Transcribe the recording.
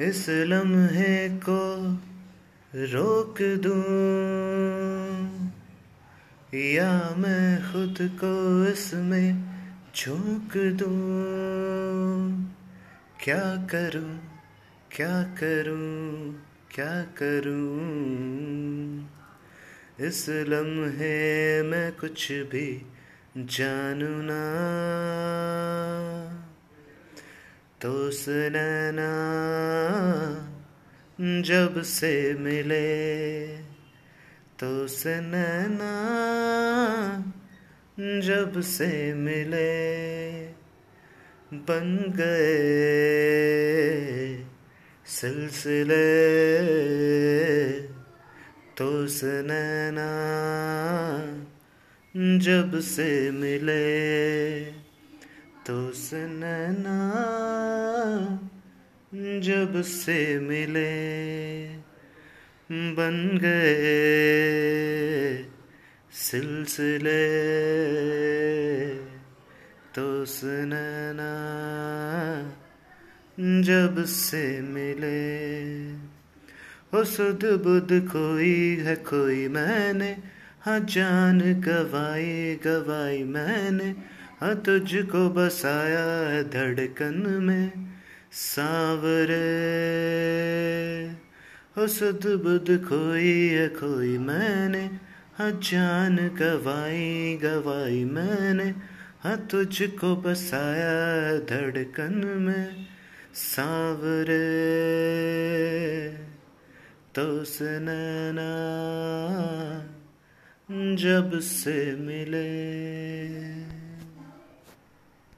इस लम्हे को रोक दूँ, या मैं खुद को इसमें झोंक दूँ। क्या करूँ क्या करूँ क्या करूँ? इस लम्हे मैं कुछ भी जानू ना। तो सुनना, जब से मिले तो सुनना, जब से मिले, बन गए सिलसिले। तो सुनना, जब से मिले तो सुनना। जब से मिले बन गए सिलसिले तो सुनना जब से मिले। हो सुध बुध कोई है कोई मैंने हाँ जान गवाई गवाई मैंने हाँ तुझको बसाया है धड़कन में सावरे। हो सुध बुध खोई है, कोई मैंने हाँ जान गवाई गवाई मैंने। हाँ तुझको बसाया धड़कन में सावरे। तो सुनना जब से मिले।